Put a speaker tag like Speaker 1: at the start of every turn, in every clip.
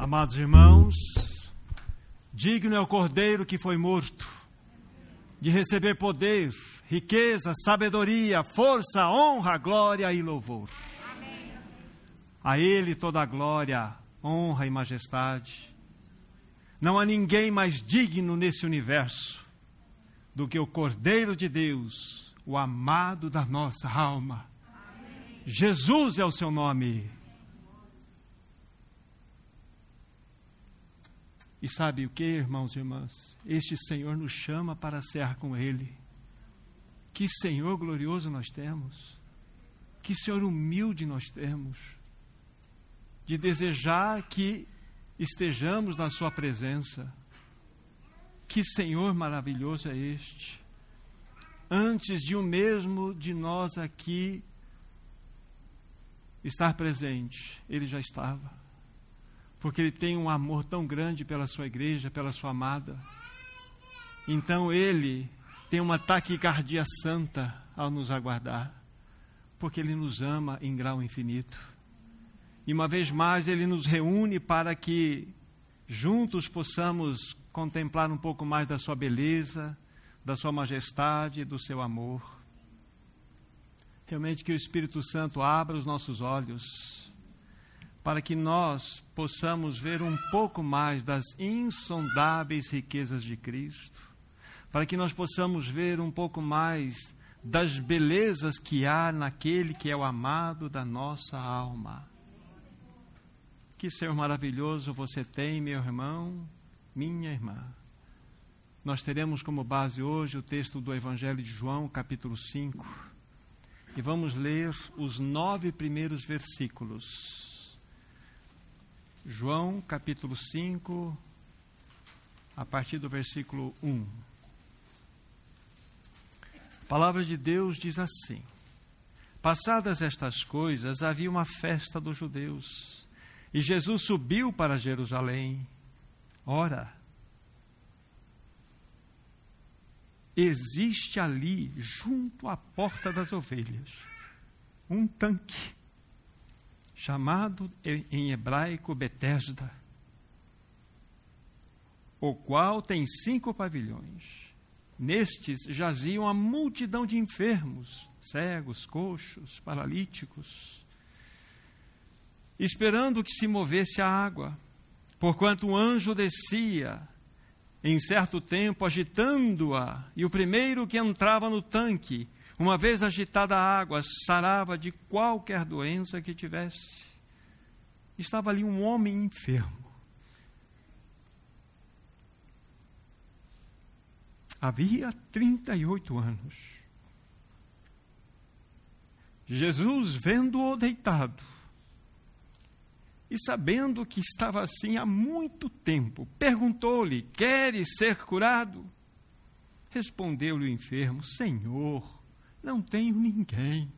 Speaker 1: Amados irmãos, digno é o cordeiro que foi morto de receber poder, riqueza, sabedoria, força, honra, glória e louvor. Amém. A Ele toda a glória, honra e majestade. Não há ninguém mais digno nesse universo do que o Cordeiro de Deus, o amado da nossa alma. Amém. Jesus é o seu nome. E sabe o que, irmãos e irmãs? Este Senhor nos chama para ser com Ele. Que Senhor glorioso nós temos. Que Senhor humilde nós temos. De desejar que estejamos na Sua presença. Que Senhor maravilhoso é este. Antes de o mesmo de nós aqui estar presente, Ele já estava porque ele tem um amor tão grande pela sua igreja, pela sua amada. Então ele tem uma taquicardia santa ao nos aguardar, porque ele nos ama em grau infinito. E uma vez mais ele nos reúne para que juntos possamos contemplar um pouco mais da sua beleza, da sua majestade, do seu amor. Realmente que o Espírito Santo abra os nossos olhos para que nós possamos ver um pouco mais das insondáveis riquezas de Cristo, para que nós possamos ver um pouco mais das belezas que há naquele que é o amado da nossa alma. Que Senhor maravilhoso você tem, meu irmão, minha irmã. Nós teremos como base hoje o texto do Evangelho de João, capítulo 5, e vamos ler os nove primeiros versículos. João capítulo 5, a partir do versículo 1. A palavra de Deus diz assim: Passadas estas coisas, havia uma festa dos judeus, e Jesus subiu para Jerusalém. Ora, existe ali, junto à porta das ovelhas, um tanque chamado em hebraico Betesda, o qual tem cinco pavilhões. Nestes jaziam a multidão de enfermos, cegos, coxos, paralíticos, esperando que se movesse a água, porquanto um anjo descia em certo tempo agitando-a, e o primeiro que entrava no tanque uma vez agitada a água, sarava de qualquer doença que tivesse. Estava ali um homem enfermo. Havia 38 anos. Jesus, vendo-o deitado, e sabendo que estava assim há muito tempo, perguntou-lhe: Queres ser curado? Respondeu-lhe o enfermo: Senhor, não tenho ninguém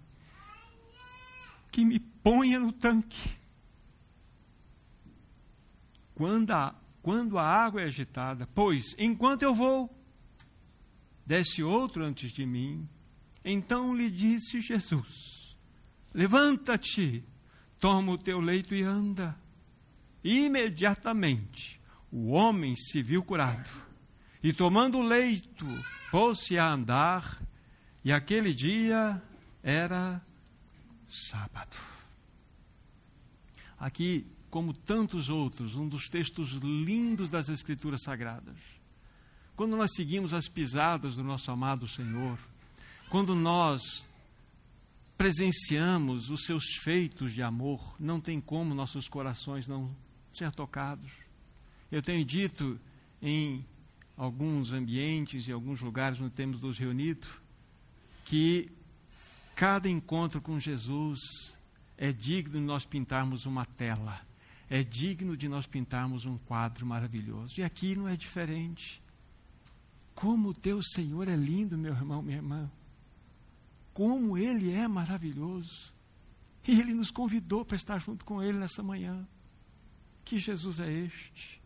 Speaker 1: que me ponha no tanque. Quando a, quando a água é agitada, pois enquanto eu vou, desce outro antes de mim. Então lhe disse Jesus: Levanta-te, toma o teu leito e anda. Imediatamente o homem se viu curado e, tomando o leito, pôs-se a andar e aquele dia era sábado. Aqui, como tantos outros, um dos textos lindos das Escrituras Sagradas. Quando nós seguimos as pisadas do nosso amado Senhor, quando nós presenciamos os seus feitos de amor, não tem como nossos corações não ser tocados. Eu tenho dito em alguns ambientes e alguns lugares onde temos nos reunido, que cada encontro com Jesus é digno de nós pintarmos uma tela, é digno de nós pintarmos um quadro maravilhoso. E aqui não é diferente. Como o teu Senhor é lindo, meu irmão, minha irmã. Como Ele é maravilhoso. E Ele nos convidou para estar junto com Ele nessa manhã. Que Jesus é este?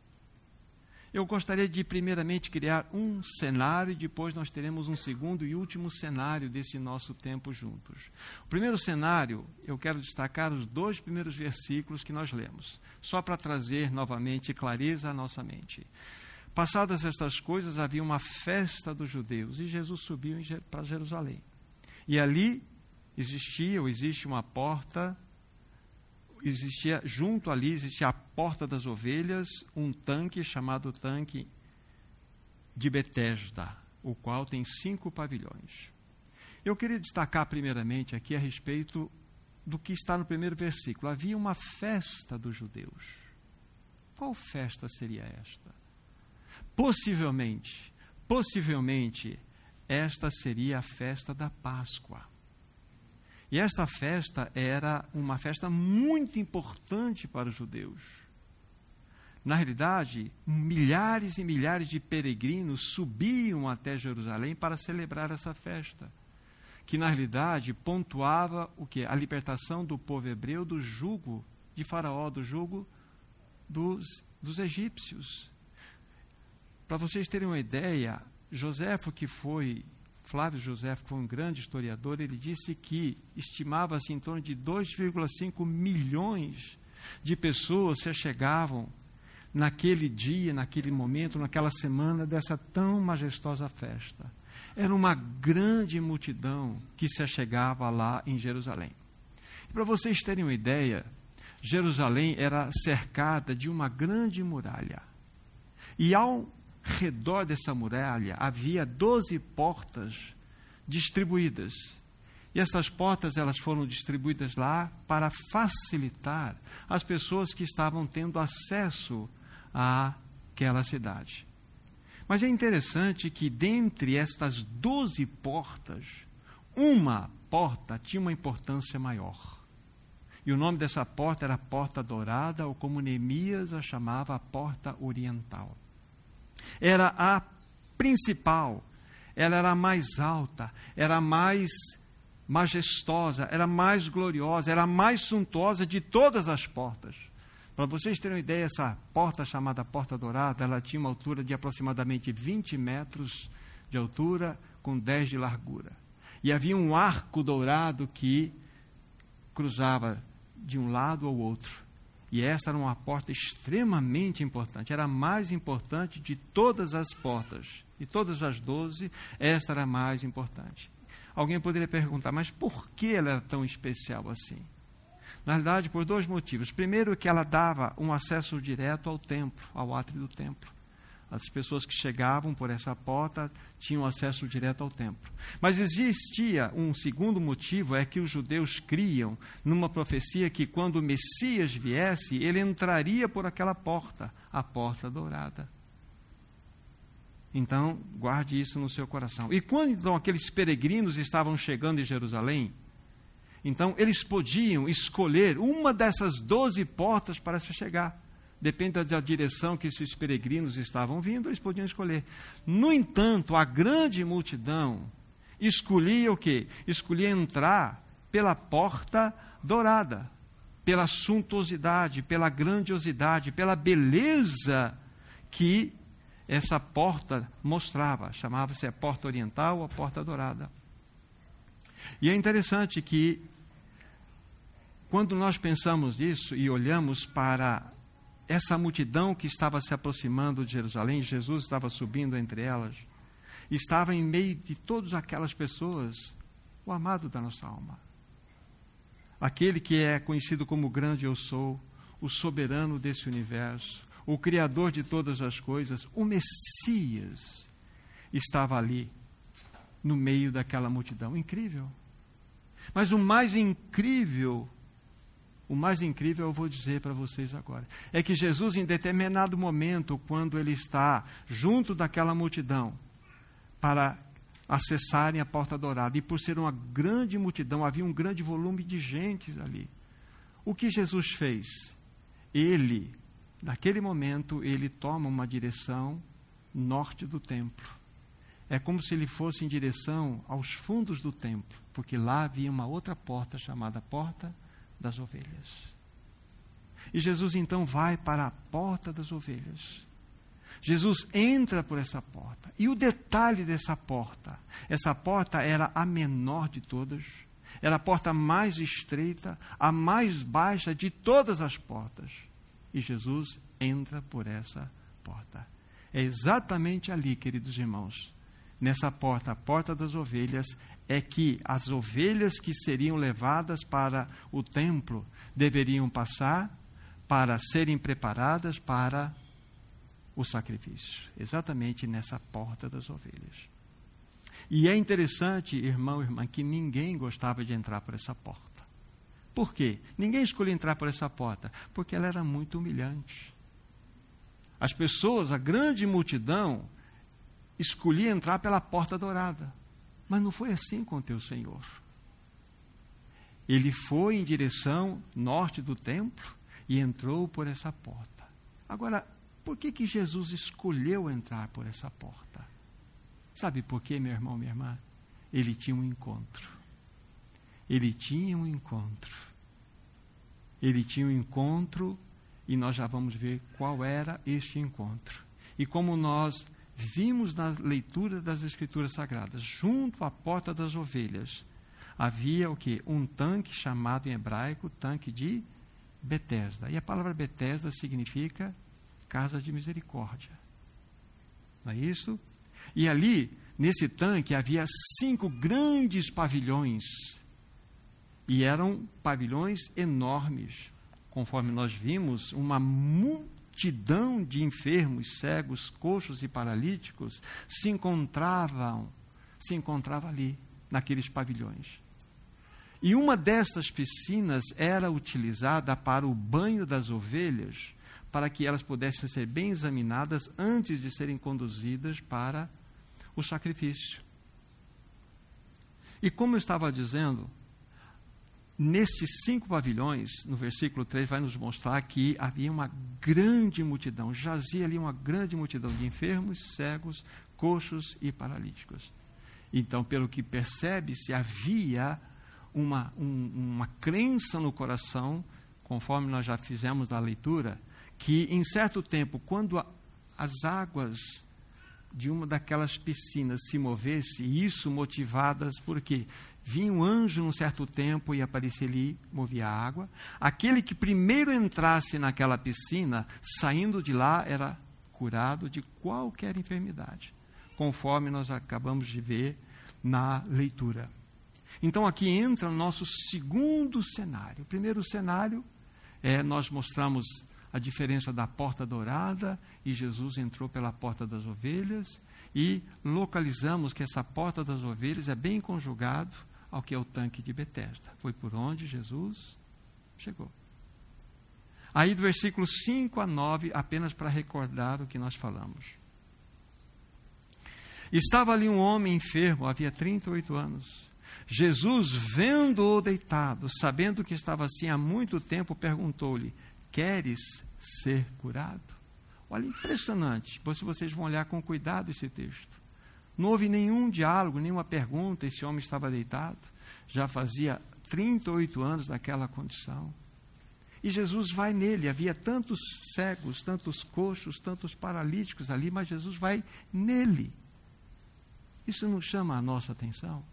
Speaker 1: Eu gostaria de, primeiramente, criar um cenário e depois nós teremos um segundo e último cenário desse nosso tempo juntos. O primeiro cenário, eu quero destacar os dois primeiros versículos que nós lemos, só para trazer novamente clareza à nossa mente. Passadas estas coisas, havia uma festa dos judeus e Jesus subiu para Jerusalém. E ali existia ou existe uma porta existia junto ali existia a porta das ovelhas, um tanque chamado tanque de Betesda, o qual tem cinco pavilhões. Eu queria destacar primeiramente aqui a respeito do que está no primeiro versículo. Havia uma festa dos judeus. Qual festa seria esta? Possivelmente, possivelmente, esta seria a festa da Páscoa. E esta festa era uma festa muito importante para os judeus. Na realidade, milhares e milhares de peregrinos subiam até Jerusalém para celebrar essa festa, que na realidade pontuava o que? A libertação do povo hebreu do jugo de Faraó, do jugo dos, dos egípcios. Para vocês terem uma ideia, Joséfo, que foi Flávio José foi um grande historiador, ele disse que estimava-se em torno de 2,5 milhões de pessoas se chegavam naquele dia, naquele momento, naquela semana dessa tão majestosa festa. Era uma grande multidão que se chegava lá em Jerusalém. Para vocês terem uma ideia, Jerusalém era cercada de uma grande muralha. E ao redor dessa muralha havia doze portas distribuídas. E essas portas elas foram distribuídas lá para facilitar as pessoas que estavam tendo acesso àquela cidade. Mas é interessante que dentre estas doze portas, uma porta tinha uma importância maior. E o nome dessa porta era a Porta Dourada, ou como Neemias a chamava, a Porta Oriental era a principal, ela era a mais alta, era a mais majestosa, era a mais gloriosa, era a mais suntuosa de todas as portas. Para vocês terem uma ideia, essa porta chamada Porta Dourada, ela tinha uma altura de aproximadamente 20 metros de altura, com 10 de largura. E havia um arco dourado que cruzava de um lado ao outro. E esta era uma porta extremamente importante, era a mais importante de todas as portas. De todas as doze, esta era a mais importante. Alguém poderia perguntar, mas por que ela era tão especial assim? Na verdade, por dois motivos. Primeiro, que ela dava um acesso direto ao templo, ao átrio do templo. As pessoas que chegavam por essa porta tinham acesso direto ao templo. Mas existia um segundo motivo, é que os judeus criam numa profecia que quando o Messias viesse, ele entraria por aquela porta, a porta dourada. Então, guarde isso no seu coração. E quando então aqueles peregrinos estavam chegando em Jerusalém, então eles podiam escolher uma dessas doze portas para se chegar. Depende da direção que esses peregrinos estavam vindo, eles podiam escolher. No entanto, a grande multidão escolhia o quê? Escolhia entrar pela porta dourada, pela suntuosidade, pela grandiosidade, pela beleza que essa porta mostrava. Chamava-se a porta oriental ou a porta dourada. E é interessante que, quando nós pensamos nisso e olhamos para essa multidão que estava se aproximando de Jerusalém, Jesus estava subindo entre elas, estava em meio de todas aquelas pessoas, o amado da nossa alma. Aquele que é conhecido como grande eu sou, o soberano desse universo, o criador de todas as coisas, o Messias, estava ali, no meio daquela multidão. Incrível. Mas o mais incrível o mais incrível eu vou dizer para vocês agora. É que Jesus, em determinado momento, quando ele está junto daquela multidão, para acessarem a porta dourada, e por ser uma grande multidão, havia um grande volume de gente ali. O que Jesus fez? Ele, naquele momento, ele toma uma direção norte do templo. É como se ele fosse em direção aos fundos do templo, porque lá havia uma outra porta chamada Porta das ovelhas. E Jesus então vai para a porta das ovelhas. Jesus entra por essa porta. E o detalhe dessa porta: essa porta era a menor de todas, era a porta mais estreita, a mais baixa de todas as portas. E Jesus entra por essa porta. É exatamente ali, queridos irmãos, nessa porta, a porta das ovelhas, é que as ovelhas que seriam levadas para o templo deveriam passar para serem preparadas para o sacrifício. Exatamente nessa porta das ovelhas. E é interessante, irmão e irmã, que ninguém gostava de entrar por essa porta. Por quê? Ninguém escolheu entrar por essa porta, porque ela era muito humilhante. As pessoas, a grande multidão, escolhia entrar pela porta dourada. Mas não foi assim com o teu Senhor. Ele foi em direção norte do templo e entrou por essa porta. Agora, por que, que Jesus escolheu entrar por essa porta? Sabe por quê, meu irmão, minha irmã? Ele tinha um encontro. Ele tinha um encontro. Ele tinha um encontro e nós já vamos ver qual era este encontro. E como nós vimos na leitura das Escrituras Sagradas, junto à porta das ovelhas, havia o que? Um tanque chamado em hebraico tanque de Betesda. E a palavra Betesda significa casa de misericórdia. Não é isso? E ali, nesse tanque, havia cinco grandes pavilhões. E eram pavilhões enormes. Conforme nós vimos, uma multidão de enfermos, cegos, coxos e paralíticos se encontravam, se encontrava ali, naqueles pavilhões. E uma dessas piscinas era utilizada para o banho das ovelhas, para que elas pudessem ser bem examinadas antes de serem conduzidas para o sacrifício. E como eu estava dizendo, nestes cinco pavilhões, no versículo 3, vai nos mostrar que havia uma grande multidão, jazia ali uma grande multidão de enfermos, cegos, coxos e paralíticos. Então, pelo que percebe-se, havia uma, um, uma crença no coração, conforme nós já fizemos na leitura, que em certo tempo, quando a, as águas de uma daquelas piscinas se movesse, isso motivadas por quê? Vinha um anjo num certo tempo e aparecia ali, movia a água. Aquele que primeiro entrasse naquela piscina, saindo de lá, era curado de qualquer enfermidade, conforme nós acabamos de ver na leitura. Então aqui entra o nosso segundo cenário. O primeiro cenário é nós mostramos a diferença da porta dourada e Jesus entrou pela porta das ovelhas e localizamos que essa porta das ovelhas é bem conjugado ao que é o tanque de Betesda. Foi por onde Jesus chegou. Aí do versículo 5 a 9, apenas para recordar o que nós falamos. Estava ali um homem enfermo, havia 38 anos. Jesus, vendo-o deitado, sabendo que estava assim há muito tempo, perguntou-lhe: Queres ser curado? Olha, impressionante. Depois vocês vão olhar com cuidado esse texto. Não houve nenhum diálogo, nenhuma pergunta. Esse homem estava deitado. Já fazia 38 anos naquela condição. E Jesus vai nele. Havia tantos cegos, tantos coxos, tantos paralíticos ali, mas Jesus vai nele. Isso não chama a nossa atenção?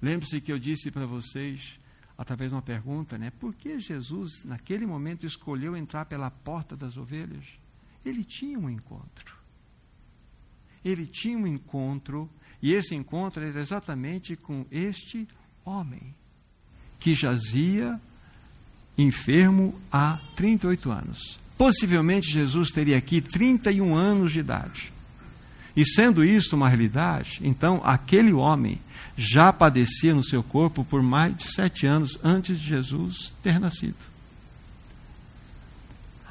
Speaker 1: Lembre-se que eu disse para vocês, através de uma pergunta, né? Por que Jesus, naquele momento, escolheu entrar pela porta das ovelhas? Ele tinha um encontro. Ele tinha um encontro, e esse encontro era exatamente com este homem, que jazia enfermo há 38 anos. Possivelmente Jesus teria aqui 31 anos de idade. E sendo isso uma realidade, então aquele homem já padecia no seu corpo por mais de sete anos antes de Jesus ter nascido.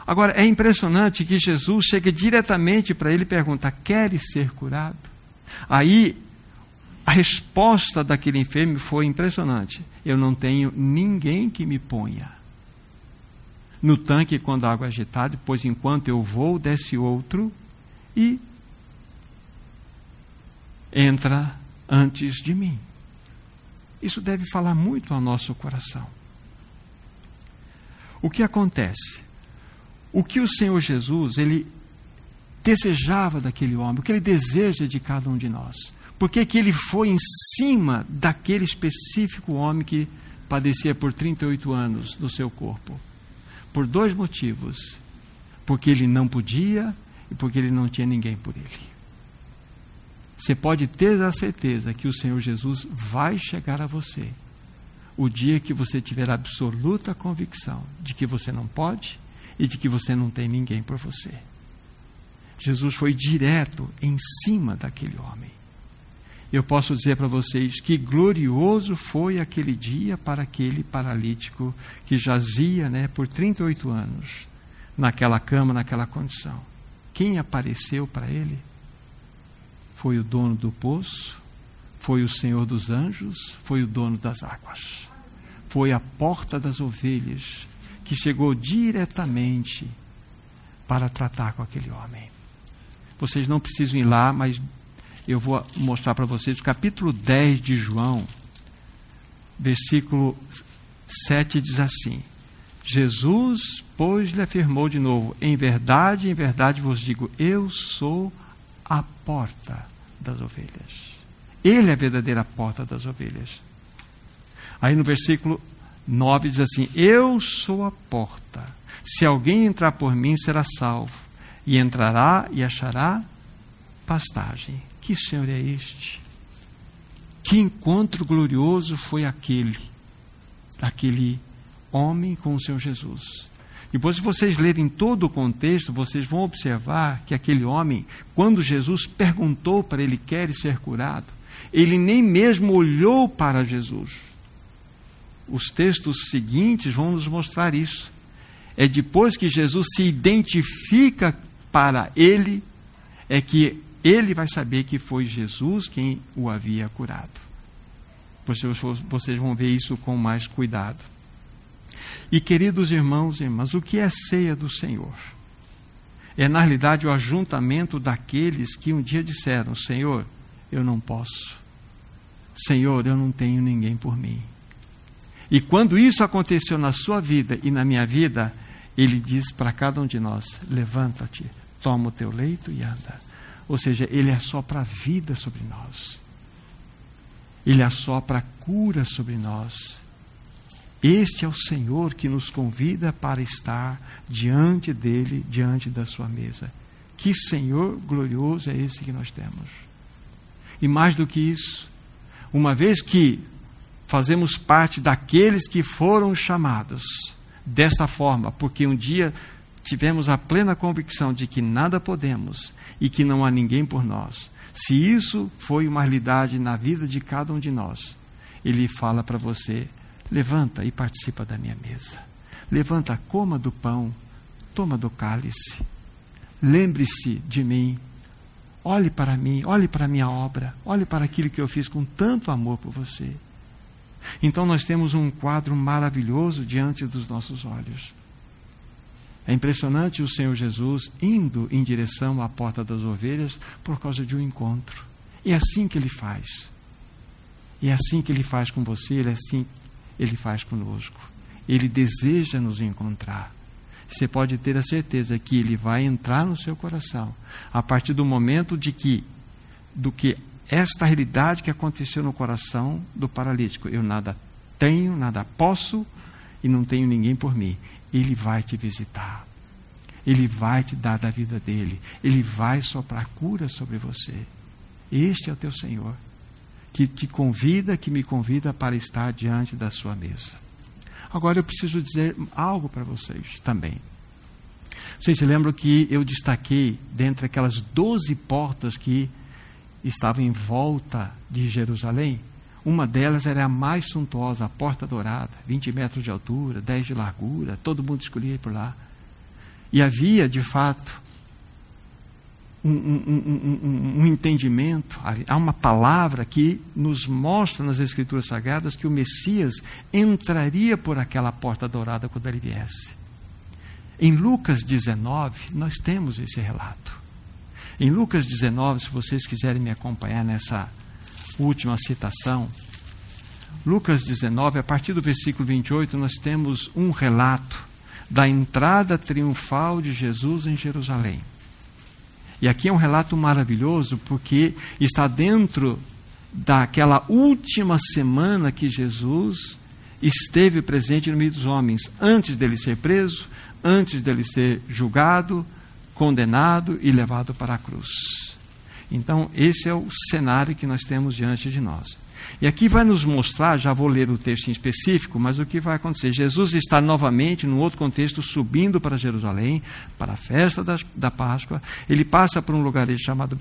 Speaker 1: Agora, é impressionante que Jesus chega diretamente para ele e pergunta: Queres ser curado? Aí, a resposta daquele enfermo foi impressionante: Eu não tenho ninguém que me ponha no tanque quando a água é agitada, pois enquanto eu vou, desce outro e entra antes de mim. Isso deve falar muito ao nosso coração. O que acontece? O que o Senhor Jesus, ele desejava daquele homem, o que ele deseja de cada um de nós. Por que, que ele foi em cima daquele específico homem que padecia por 38 anos do seu corpo? Por dois motivos. Porque ele não podia e porque ele não tinha ninguém por ele. Você pode ter a certeza que o Senhor Jesus vai chegar a você o dia que você tiver absoluta convicção de que você não pode e de que você não tem ninguém por você. Jesus foi direto em cima daquele homem. Eu posso dizer para vocês que glorioso foi aquele dia para aquele paralítico que jazia né, por 38 anos naquela cama, naquela condição. Quem apareceu para ele? Foi o dono do poço, foi o Senhor dos anjos, foi o dono das águas foi a porta das ovelhas que chegou diretamente para tratar com aquele homem. Vocês não precisam ir lá, mas eu vou mostrar para vocês o capítulo 10 de João, versículo 7 diz assim: Jesus, pois, lhe afirmou de novo: Em verdade, em verdade vos digo, eu sou a porta das ovelhas. Ele é a verdadeira porta das ovelhas. Aí no versículo 9 diz assim: Eu sou a porta. Se alguém entrar por mim, será salvo. E entrará e achará pastagem. Que Senhor é este? Que encontro glorioso foi aquele, aquele homem com o Senhor Jesus. Depois, se vocês lerem todo o contexto, vocês vão observar que aquele homem, quando Jesus perguntou para ele: quer ser curado? Ele nem mesmo olhou para Jesus os textos seguintes vão nos mostrar isso. É depois que Jesus se identifica para ele, é que ele vai saber que foi Jesus quem o havia curado. Vocês vão ver isso com mais cuidado. E queridos irmãos e irmãs, o que é ceia do Senhor? É na realidade o ajuntamento daqueles que um dia disseram: Senhor, eu não posso. Senhor, eu não tenho ninguém por mim. E quando isso aconteceu na sua vida e na minha vida, ele diz para cada um de nós: levanta-te, toma o teu leito e anda. Ou seja, ele é só para a vida sobre nós. Ele é só para a cura sobre nós. Este é o Senhor que nos convida para estar diante dele, diante da sua mesa. Que Senhor glorioso é esse que nós temos. E mais do que isso, uma vez que fazemos parte daqueles que foram chamados dessa forma, porque um dia tivemos a plena convicção de que nada podemos e que não há ninguém por nós. Se isso foi uma realidade na vida de cada um de nós, ele fala para você: levanta e participa da minha mesa. Levanta, coma do pão, toma do cálice. Lembre-se de mim. Olhe para mim, olhe para a minha obra, olhe para aquilo que eu fiz com tanto amor por você. Então nós temos um quadro maravilhoso diante dos nossos olhos. É impressionante o Senhor Jesus indo em direção à porta das ovelhas por causa de um encontro. E é assim que ele faz. E é assim que ele faz com você, é assim ele faz conosco. Ele deseja nos encontrar. Você pode ter a certeza que ele vai entrar no seu coração a partir do momento de que do que esta realidade que aconteceu no coração do paralítico. Eu nada tenho, nada posso e não tenho ninguém por mim. Ele vai te visitar. Ele vai te dar da vida dele. Ele vai soprar cura sobre você. Este é o teu Senhor, que te convida, que me convida para estar diante da sua mesa. Agora eu preciso dizer algo para vocês também. Vocês se lembram que eu destaquei, dentre aquelas doze portas que estava em volta de Jerusalém. Uma delas era a mais suntuosa, a Porta Dourada, 20 metros de altura, 10 de largura, todo mundo escolhia ir por lá. E havia, de fato, um, um, um, um, entendimento, há uma palavra que nos mostra nas Escrituras Sagradas que o Messias entraria por aquela porta dourada quando ele viesse. Em Lucas 19, nós temos esse relato. Em Lucas 19, se vocês quiserem me acompanhar nessa última citação, Lucas 19, a partir do versículo 28, nós temos um relato da entrada triunfal de Jesus em Jerusalém. E aqui é um relato maravilhoso, porque está dentro daquela última semana que Jesus esteve presente no meio dos homens, antes dele ser preso, antes dele ser julgado, condenado e levado para a cruz. Então, esse é o cenário que nós temos diante de nós. E aqui vai nos mostrar, já vou ler o texto em específico, mas o que vai acontecer. Jesus está novamente, num outro contexto, subindo para Jerusalém, para a festa da, da Páscoa. Ele passa por um lugar chamado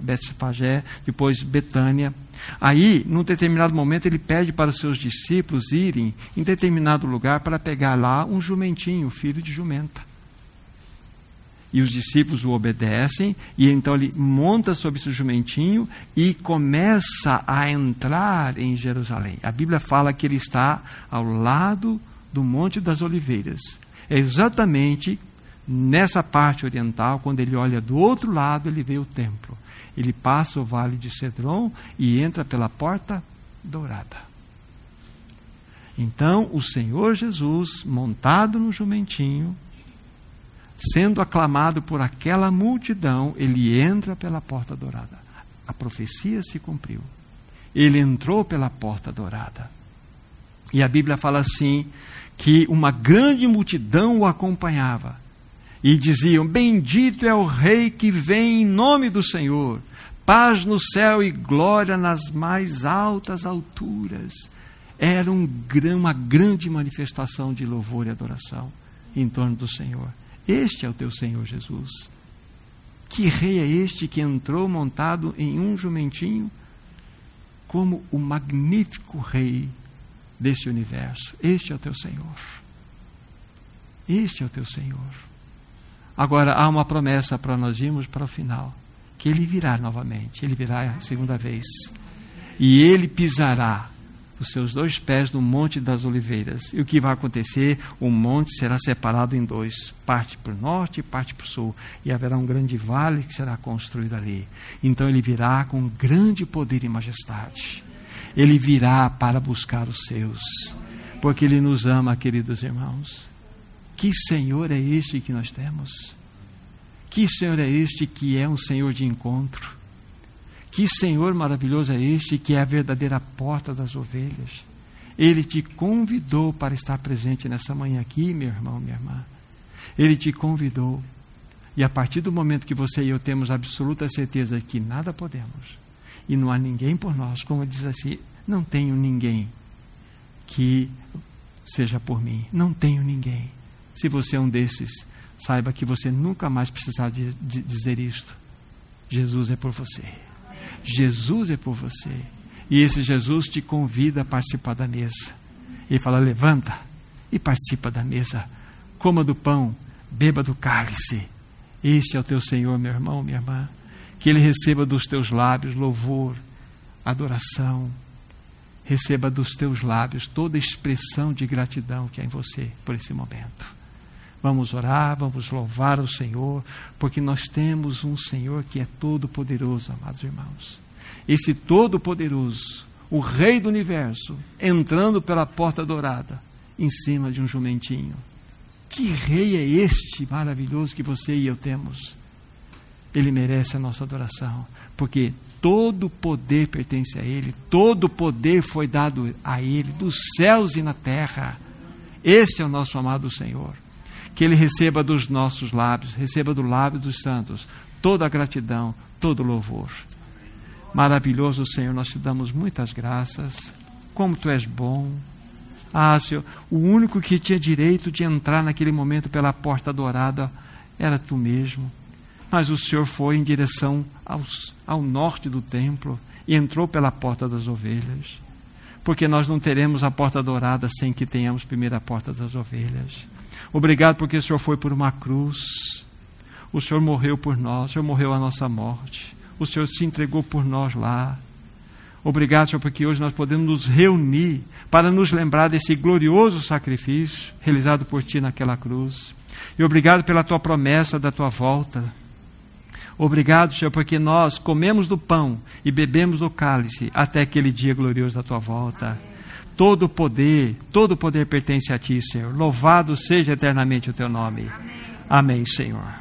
Speaker 1: Betfagé, depois Betânia. Aí, num determinado momento, ele pede para os seus discípulos irem em determinado lugar para pegar lá um jumentinho, filho de jumenta. E os discípulos o obedecem, e então ele monta sobre esse jumentinho e começa a entrar em Jerusalém. A Bíblia fala que ele está ao lado do Monte das Oliveiras. É exatamente nessa parte oriental, quando ele olha do outro lado, ele vê o templo. Ele passa o vale de Cedron e entra pela porta dourada. Então, o Senhor Jesus, montado no jumentinho, sendo aclamado por aquela multidão, ele entra pela porta dourada. A profecia se cumpriu. Ele entrou pela porta dourada. E a Bíblia fala assim: que uma grande multidão o acompanhava. E diziam: Bendito é o Rei que vem em nome do Senhor, paz no céu e glória nas mais altas alturas. Era um, uma grande manifestação de louvor e adoração em torno do Senhor. Este é o teu Senhor Jesus. Que rei é este que entrou montado em um jumentinho como o magnífico rei deste universo? Este é o teu Senhor. Este é o teu Senhor. Agora há uma promessa para nós irmos para o final, que ele virá novamente, ele virá a segunda vez. E ele pisará os seus dois pés no Monte das Oliveiras. E o que vai acontecer? O monte será separado em dois, parte para o norte e parte para o sul. E haverá um grande vale que será construído ali. Então ele virá com grande poder e majestade. Ele virá para buscar os seus, porque ele nos ama, queridos irmãos. Que Senhor é este que nós temos? Que Senhor é este que é um Senhor de encontro? Que Senhor maravilhoso é este que é a verdadeira porta das ovelhas. Ele te convidou para estar presente nessa manhã aqui, meu irmão, minha irmã. Ele te convidou. E a partir do momento que você e eu temos absoluta certeza que nada podemos, e não há ninguém por nós, como diz assim, não tenho ninguém que seja por mim. Não tenho ninguém. Se você é um desses, saiba que você nunca mais precisará de, de dizer isto. Jesus é por você. Jesus é por você. E esse Jesus te convida a participar da mesa. Ele fala: levanta e participa da mesa. Coma do pão, beba do cálice. Este é o teu Senhor, meu irmão, minha irmã. Que Ele receba dos teus lábios louvor, adoração. Receba dos teus lábios toda expressão de gratidão que há em você por esse momento. Vamos orar, vamos louvar o Senhor, porque nós temos um Senhor que é todo-poderoso, amados irmãos. Esse todo-poderoso, o Rei do universo, entrando pela porta dourada, em cima de um jumentinho. Que rei é este maravilhoso que você e eu temos? Ele merece a nossa adoração, porque todo poder pertence a Ele, todo poder foi dado a Ele, dos céus e na terra. Este é o nosso amado Senhor que Ele receba dos nossos lábios, receba do lábio dos santos toda a gratidão, todo o louvor. Maravilhoso Senhor, nós te damos muitas graças. Como tu és bom. Ah, Senhor, o único que tinha direito de entrar naquele momento pela porta dourada era tu mesmo. Mas o Senhor foi em direção aos, ao norte do templo e entrou pela porta das ovelhas. Porque nós não teremos a porta dourada sem que tenhamos primeiro a porta das ovelhas. Obrigado porque o Senhor foi por uma cruz. O Senhor morreu por nós, o Senhor morreu a nossa morte. O Senhor se entregou por nós lá. Obrigado, Senhor, porque hoje nós podemos nos reunir para nos lembrar desse glorioso sacrifício realizado por Ti naquela cruz. E obrigado pela Tua promessa da Tua volta. Obrigado, Senhor, porque nós comemos do pão e bebemos do cálice até aquele dia glorioso da Tua volta. Todo o poder, todo o poder pertence a ti, Senhor. Louvado seja eternamente o teu nome. Amém, Amém Senhor.